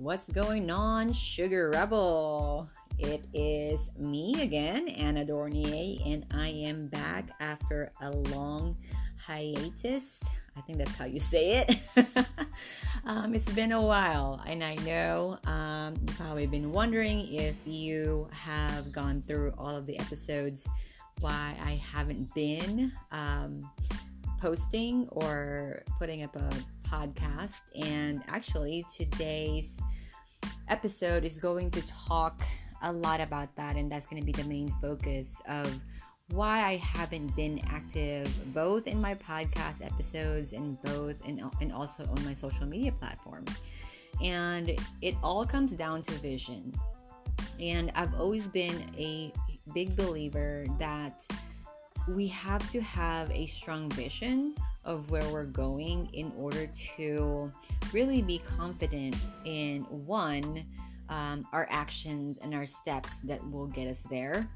What's going on, Sugar Rebel? It is me again, Anna Dornier, and I am back after a long hiatus. I think that's how you say it. um, it's been a while, and I know um, you've probably been wondering if you have gone through all of the episodes, why I haven't been um, posting or putting up a podcast. And actually, today's episode is going to talk a lot about that, and that's going to be the main focus of why I haven't been active both in my podcast episodes and both and, and also on my social media platform. And it all comes down to vision. And I've always been a big believer that we have to have a strong vision of where we're going in order to really be confident in one, um, our actions and our steps that will get us there,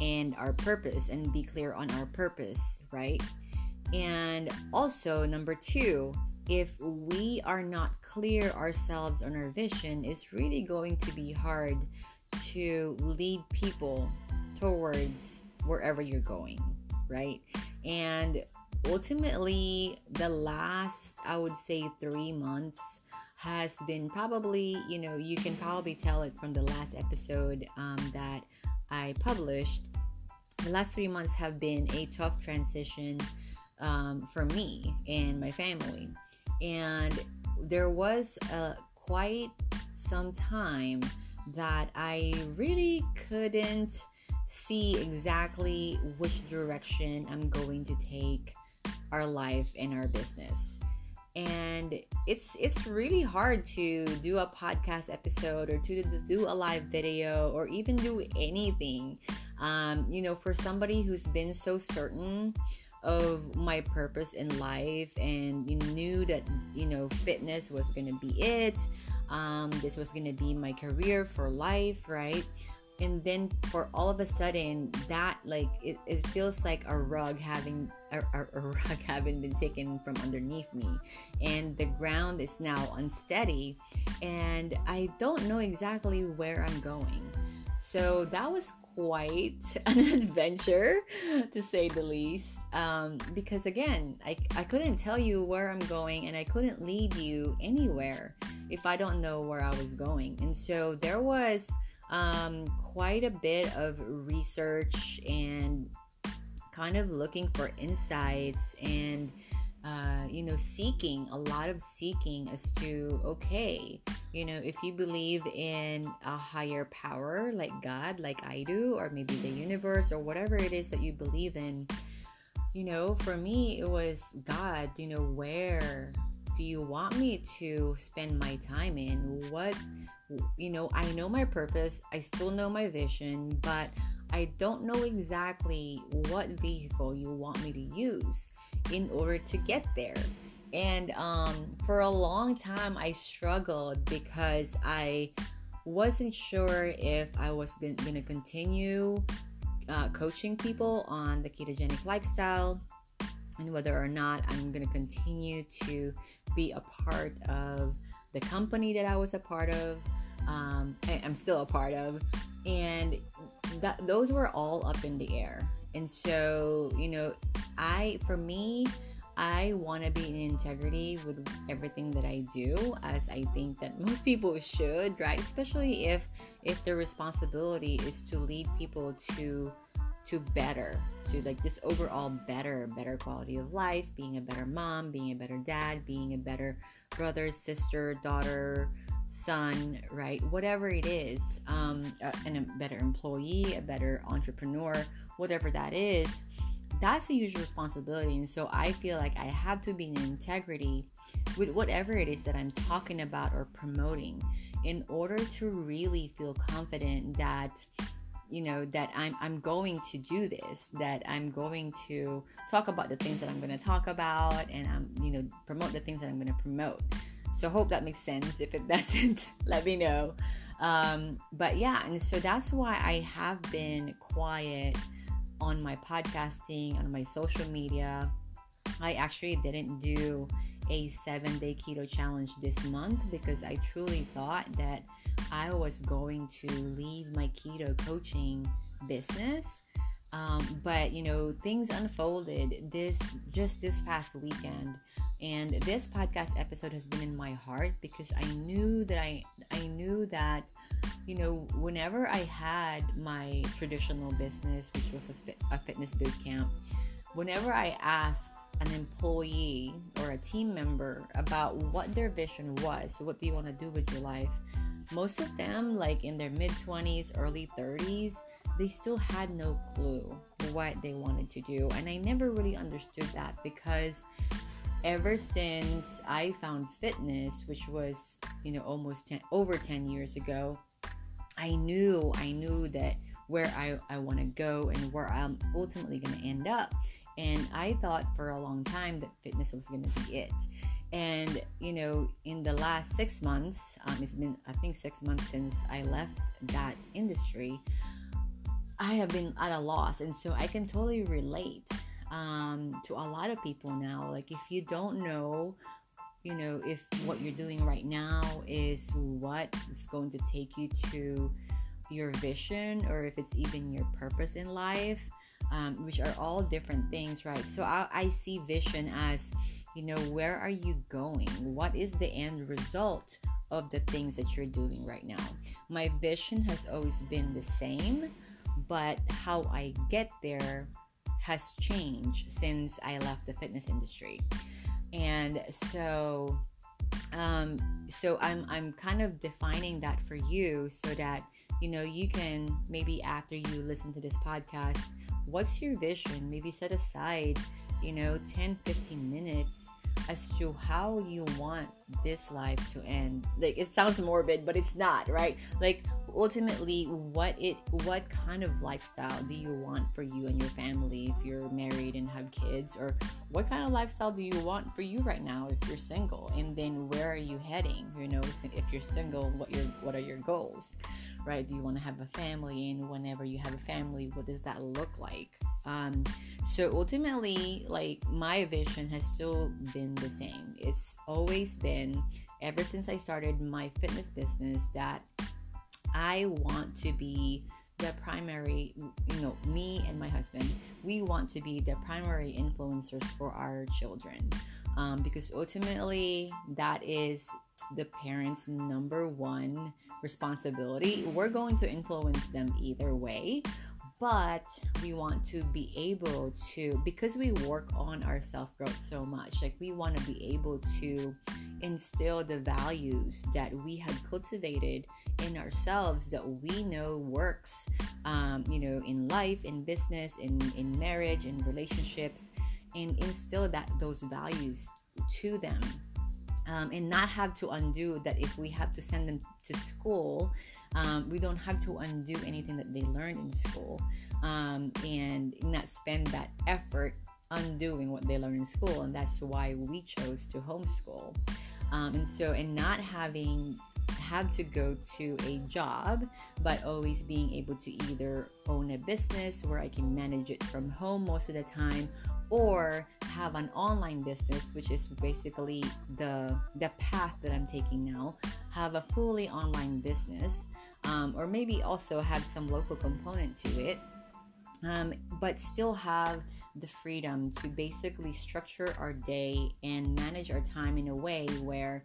and our purpose, and be clear on our purpose, right? And also, number two, if we are not clear ourselves on our vision, it's really going to be hard to lead people towards wherever you're going, right? And ultimately, the last, I would say, three months has been probably, you know, you can probably tell it from the last episode um, that I published. The last three months have been a tough transition um, for me and my family. And there was a, quite some time that I really couldn't see exactly which direction I'm going to take our life and our business. And it's it's really hard to do a podcast episode or to, to do a live video or even do anything. Um, you know for somebody who's been so certain of my purpose in life and you knew that you know fitness was gonna be it um, this was gonna be my career for life right? And then for all of a sudden that like it, it feels like a rug having a, a, rug having been taken from underneath me. And the ground is now unsteady and i don't know exactly where i'm going. So that was quite an adventure to say the least. Um, because again I, I couldn't tell you where i'm going and i couldn't lead you anywhere if i don't know where i was going. And so there was um, quite a bit of research and kind of looking for insights and uh, you know seeking a lot of seeking as to okay you know if you believe in a higher power like god like i do or maybe the universe or whatever it is that you believe in you know for me it was god you know where do you want me to spend my time in? What you know, I know my purpose, I still know my vision, but I don't know exactly what vehicle you want me to use in order to get there. And um, for a long time, I struggled because I wasn't sure if I was going to continue uh, coaching people on the ketogenic lifestyle and whether or not I'm going to continue to be a part of the company that I was a part of, um, I, am still a part of, and that those were all up in the air. And so, you know, I for me, I want to be in integrity with everything that I do, as I think that most people should, right? Especially if if the responsibility is to lead people to to better, to like just overall better, better quality of life, being a better mom, being a better dad, being a better brother, sister, daughter, son, right? Whatever it is, um, and a better employee, a better entrepreneur, whatever that is, that's a huge responsibility. And so I feel like I have to be in integrity with whatever it is that I'm talking about or promoting in order to really feel confident that you know that I'm I'm going to do this that I'm going to talk about the things that I'm going to talk about and I'm you know promote the things that I'm going to promote so hope that makes sense. If it doesn't, let me know. Um, but yeah, and so that's why I have been quiet on my podcasting, on my social media. I actually didn't do a seven day keto challenge this month because I truly thought that I was going to leave my keto coaching business. Um, but you know, things unfolded this just this past weekend. And this podcast episode has been in my heart because I knew that I I knew that you know whenever I had my traditional business, which was a, fit, a fitness boot camp, whenever I asked an employee or a team member about what their vision was, so what do you want to do with your life, most of them, like in their mid 20s, early 30s, they still had no clue what they wanted to do. And I never really understood that because ever since I found fitness, which was, you know, almost 10, over 10 years ago, I knew, I knew that where I, I want to go and where I'm ultimately going to end up. And I thought for a long time that fitness was going to be it. And, you know, in the last six months, um, it's been, I think, six months since I left that industry, I have been at a loss. And so I can totally relate um, to a lot of people now. Like, if you don't know, you know, if what you're doing right now is what is going to take you to your vision or if it's even your purpose in life, um, which are all different things, right? So I, I see vision as, you know, where are you going? What is the end result of the things that you're doing right now? My vision has always been the same, but how I get there has changed since I left the fitness industry. And so um, so I'm I'm kind of defining that for you so that you know you can maybe after you listen to this podcast what's your vision maybe set aside you know 10 15 minutes as to how you want this life to end. Like it sounds morbid but it's not right? Like ultimately what it what kind of lifestyle do you want for you and your family if you're married and have kids? Or what kind of lifestyle do you want for you right now if you're single? And then where are you heading you know if you're single what your what are your goals right? Do you want to have a family? And whenever you have a family, what does that look like? Um, so ultimately, like my vision has still been the same. It's always been, ever since I started my fitness business, that I want to be the primary, you know, me and my husband, we want to be the primary influencers for our children. Um, because ultimately, that is the parents' number one responsibility. We're going to influence them either way, but we want to be able to, because we work on our self growth so much, like we want to be able to instill the values that we had cultivated in ourselves that we know works, um, you know, in life, in business, in, in marriage, in relationships, and instill that those values to them um, and not have to undo that if we have to send them to school um, we don't have to undo anything that they learned in school um, and not spend that effort undoing what they learned in school and that's why we chose to homeschool. Um, and so and not having have to go to a job but always being able to either own a business where i can manage it from home most of the time or have an online business which is basically the the path that i'm taking now have a fully online business um, or maybe also have some local component to it um, but still have the freedom to basically structure our day and manage our time in a way where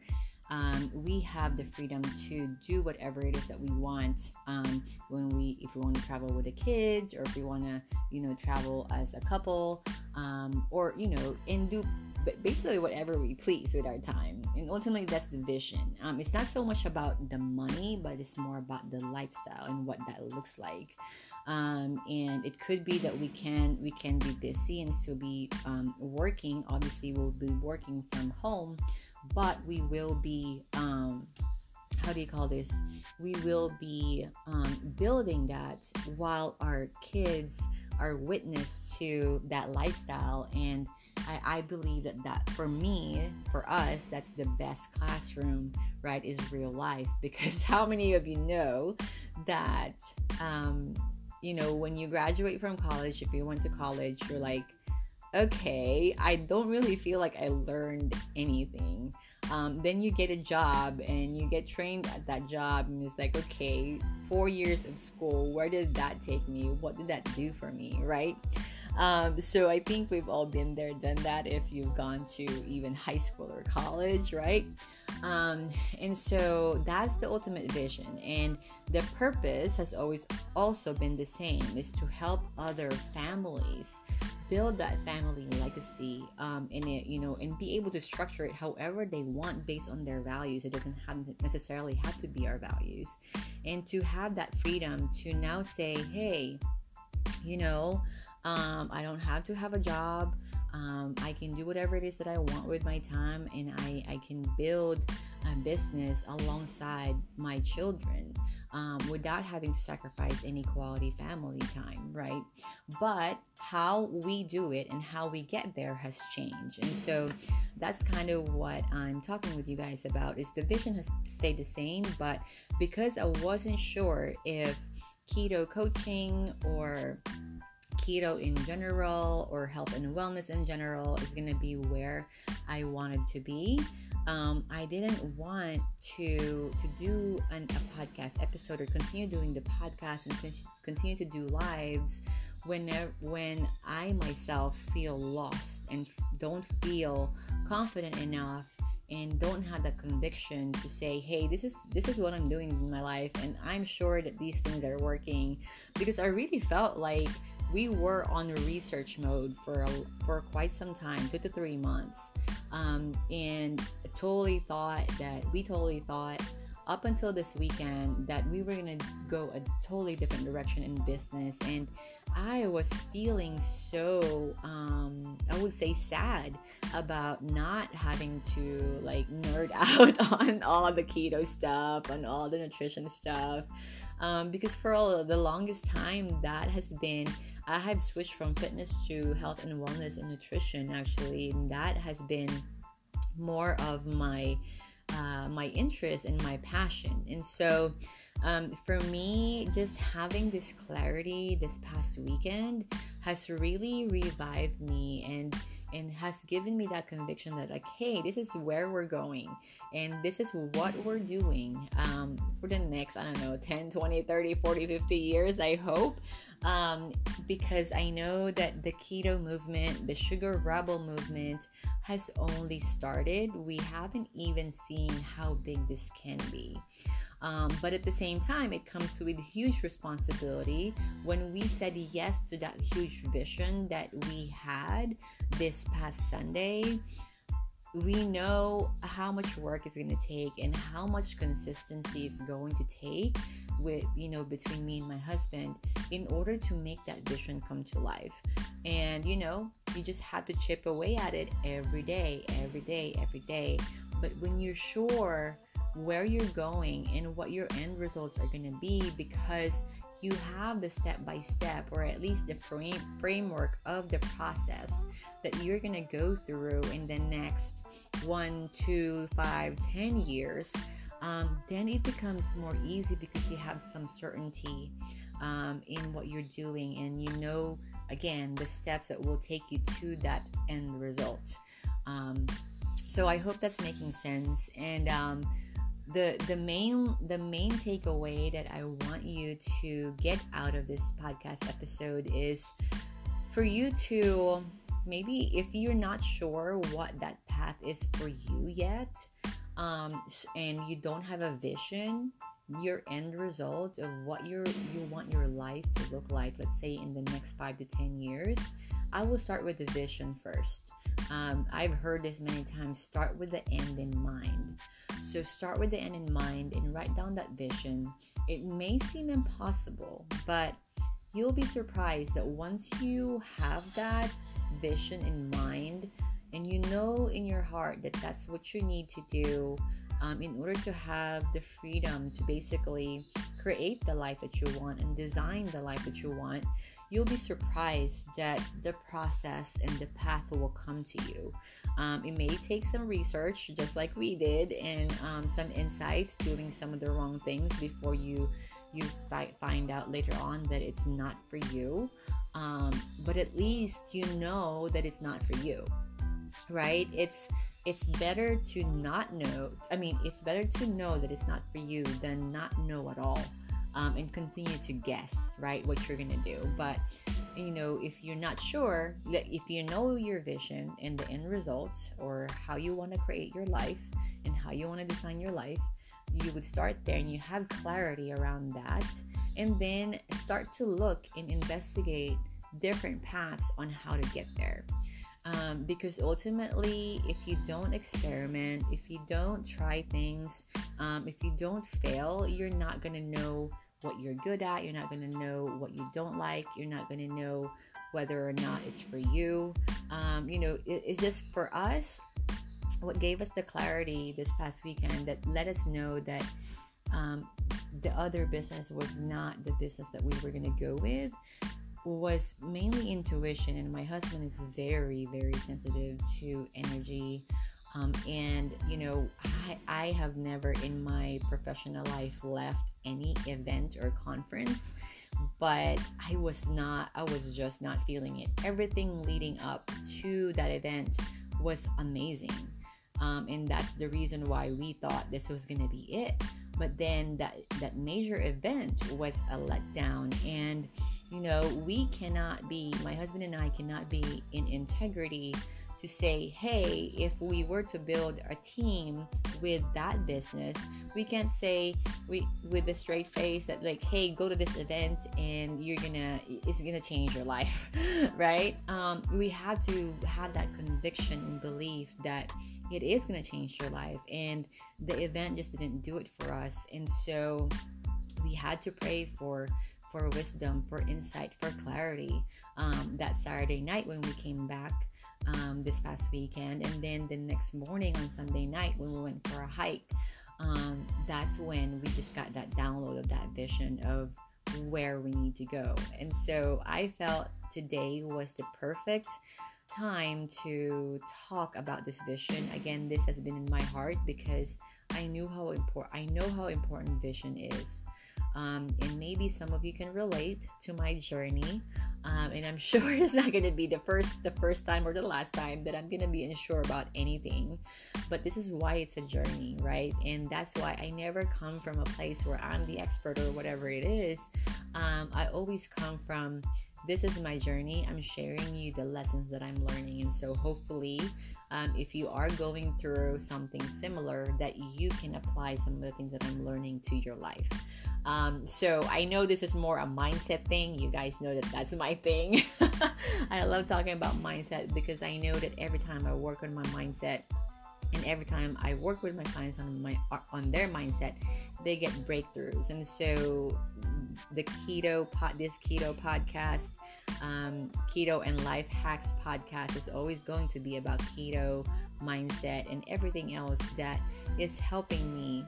um, we have the freedom to do whatever it is that we want um, when we if we want to travel with the kids or if we want to you know travel as a couple um, or you know and do basically whatever we please with our time. And ultimately that's the vision. Um, it's not so much about the money but it's more about the lifestyle and what that looks like. Um, and it could be that we can we can be busy and still be um, working. Obviously we'll be working from home but we will be um, how do you call this? We will be um, building that while our kids are witness to that lifestyle. And I, I, believe that that for me, for us, that's the best classroom, right? Is real life. Because how many of you know that, um, you know, when you graduate from college, if you went to college, you're like, okay, I don't really feel like I learned anything. Um, then you get a job and you get trained at that job, and it's like, okay, four years of school, where did that take me? What did that do for me, right? Um, so I think we've all been there, done that if you've gone to even high school or college, right? Um, and so that's the ultimate vision. And the purpose has always also been the same is to help other families build that family legacy um, in it, you know, and be able to structure it however they want based on their values. It doesn't have necessarily have to be our values. And to have that freedom to now say, hey, you know, um, I don't have to have a job. Um, I can do whatever it is that I want with my time, and I, I can build a business alongside my children um, without having to sacrifice any quality family time, right? But how we do it and how we get there has changed. And so that's kind of what I'm talking with you guys about is the vision has stayed the same, but because I wasn't sure if keto coaching or keto in general or health and wellness in general is going to be where I wanted to be. Um, I didn't want to to do an, a podcast episode or continue doing the podcast and continue to do lives whenever when I myself feel lost and don't feel confident enough and don't have that conviction to say hey this is this is what i'm doing in my life and i'm sure that these things are working. Because i really felt like we were on research mode for a, for quite some time, two to three months, um, and totally thought that we totally thought up until this weekend that we were gonna go a totally different direction in business, and I was feeling so um, I would say sad about not having to like nerd out on all the keto stuff and all the nutrition stuff. Um, because for all, the longest time that has been I have switched from fitness to health and wellness and nutrition actually, and that has been more of my uh, my interest and my passion. And so, um, for me, just having this clarity this past weekend has really revived me and and has given me that conviction that like hey this is where we're going and this is what we're doing um, for the next i don't know 10 20 30 40 50 years i hope um, because I know that the keto movement, the sugar rebel movement, has only started. We haven't even seen how big this can be. Um, but at the same time, it comes with huge responsibility when we said yes to that huge vision that we had this past Sunday we know how much work it's going to take and how much consistency it's going to take with you know between me and my husband in order to make that vision come to life. And you know you just have to chip away at it every day every day every day. But when you're sure where you're going and what your end results are going to be because you have the step by step or at least the frame framework of the process that you're going to go through in the next one two five ten years um, then it becomes more easy because you have some certainty um, in what you're doing and you know again the steps that will take you to that end result. Um, so i hope that's making sense. And um, the the main the main takeaway that i want you to get out of this podcast episode is for you to maybe if you're not sure what that path is for you yet um, and you don't have a vision your end result of what you you want your life to look like let's say in the next five to ten years i will start with the vision first. Um, i've heard this many times start with the end in mind. So start with the end in mind and write down that vision. It may seem impossible but you'll be surprised that once you have that vision in mind and you know in your heart that that's what you need to do um, in order to have the freedom to basically create the life that you want and design the life that you want, you'll be surprised that the process and the path will come to you. Um, it may take some research, just like we did, and um, some insights, doing some of the wrong things before you you fi- find out later on that it's not for you um, but at least you know that it's not for you right? It's it's better to not know i mean it's better to know that it's not for you than not know at all um, and continue to guess right what you're gonna do. But you know if you're not sure if you know your vision and the end result or how you want to create your life and how you want to design your life you would start there and you have clarity around that. And then start to look and investigate different paths on how to get there um, because ultimately if you don't experiment if you don't try things um, if you don't fail you're not going to know what you're good at you're not going to know what you don't like you're not going to know whether or not it's for you. Um, you know it, it's just for us what gave us the clarity this past weekend that let us know that um, the other business was not the business that we were going to go with was mainly intuition and my husband is very very sensitive to energy. Um, and you know I, I have never in my professional life left any event or conference but i was not i was just not feeling it. Everything leading up to that event was amazing. Um, and that's the reason why we thought this was going to be it. But then that that major event was a letdown and you know, we cannot be, my husband and I cannot be in integrity to say, hey, if we were to build a team with that business, we can't say we with a straight face that like, hey, go to this event and you're gonna it's gonna change your life, right? Um, we have to have that conviction and belief that it is gonna change your life, and the event just didn't do it for us, and so we had to pray for for wisdom, for insight, for clarity um, that Saturday night when we came back um, this past weekend. And then the next morning on Sunday night when we went for a hike, um, that's when we just got that download of that vision of where we need to go. And so I felt today was the perfect time to talk about this vision. Again, this has been in my heart because I knew how important I know how important vision is. Um, and maybe some of you can relate to my journey. Um, and I'm sure it's not going to be the first, the first time or the last time that I'm going to be unsure about anything. But this is why it's a journey, right? And that's why I never come from a place where I'm the expert or whatever it is. Um, I always come from this is my journey. I'm sharing you the lessons that I'm learning, and so hopefully um, if you are going through something similar, that you can apply some of the things that I'm learning to your life. Um, so I know this is more a mindset thing. You guys know that that's my thing. I love talking about mindset because I know that every time I work on my mindset, and every time I work with my clients on my on their mindset, they get breakthroughs. And so the keto pod, this keto podcast um, Keto and Life Hacks podcast is always going to be about keto mindset and everything else that is helping me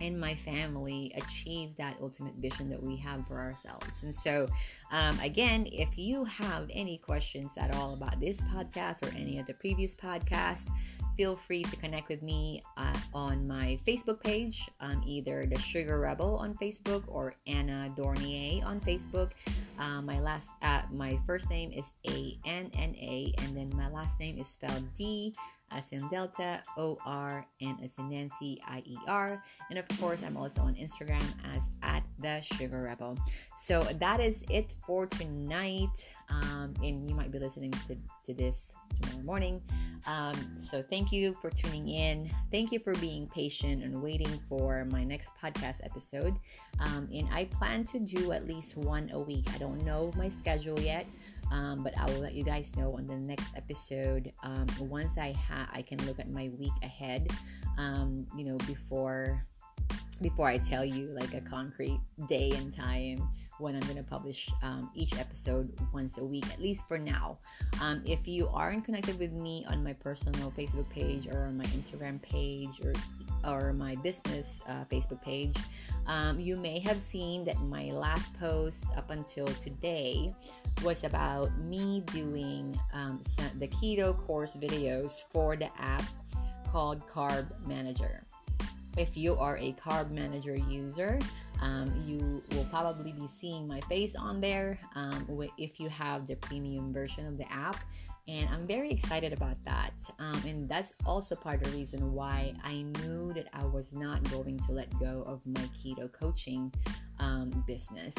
and my family achieve that ultimate vision that we have for ourselves. And so, um, again, if you have any questions at all about this podcast or any of the previous podcasts, feel free to connect with me uh, on my Facebook page, um, either the Sugar Rebel on Facebook or Anna Dornier on Facebook. Uh, my last, uh, my first name is A N N A, and then my last name is spelled D as in Delta, O R, and as in Nancy, I E R. And of course, I'm also on Instagram as at the Sugar Rebel. So that is it for tonight. Um, and you might be listening to, to this tomorrow morning. Um, so thank you for tuning in. Thank you for being patient and waiting for my next podcast episode. Um, and I plan to do at least one a week. I don't know my schedule yet. Um, but I will let you guys know on the next episode. Um, once I ha- I can look at my week ahead. Um, you know, before before I tell you like a concrete day and time when I'm going to publish um, each episode once a week, at least for now. Um, if you aren't connected with me on my personal Facebook page or on my Instagram page or or my business uh, Facebook page, um, you may have seen that my last post up until today was about me doing um, the keto course videos for the app called Carb Manager. If you are a Carb Manager user, Um, you will probably be seeing my face on there um, if you have the premium version of the app. And I'm very excited about that. Um, and that's also part of the reason why I knew that I was not going to let go of my keto coaching um, business.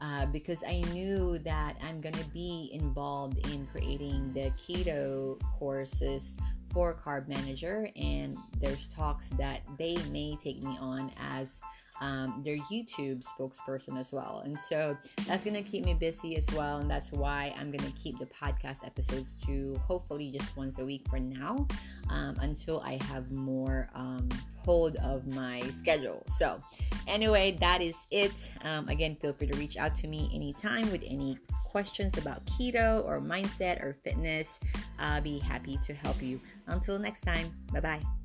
Uh, because I knew that I'm going to be involved in creating the keto courses for Carb Manager, and there's talks that they may take me on as um, their YouTube spokesperson as well. And so that's going to keep me busy as well. And that's why I'm going to keep the podcast episodes to hopefully just once a week for now um, until I have more um, hold of my schedule. So, anyway, that is it. Um, again, feel free to reach out to me anytime with any questions about keto or mindset or fitness. I'll be happy to help you. Until next time, bye bye.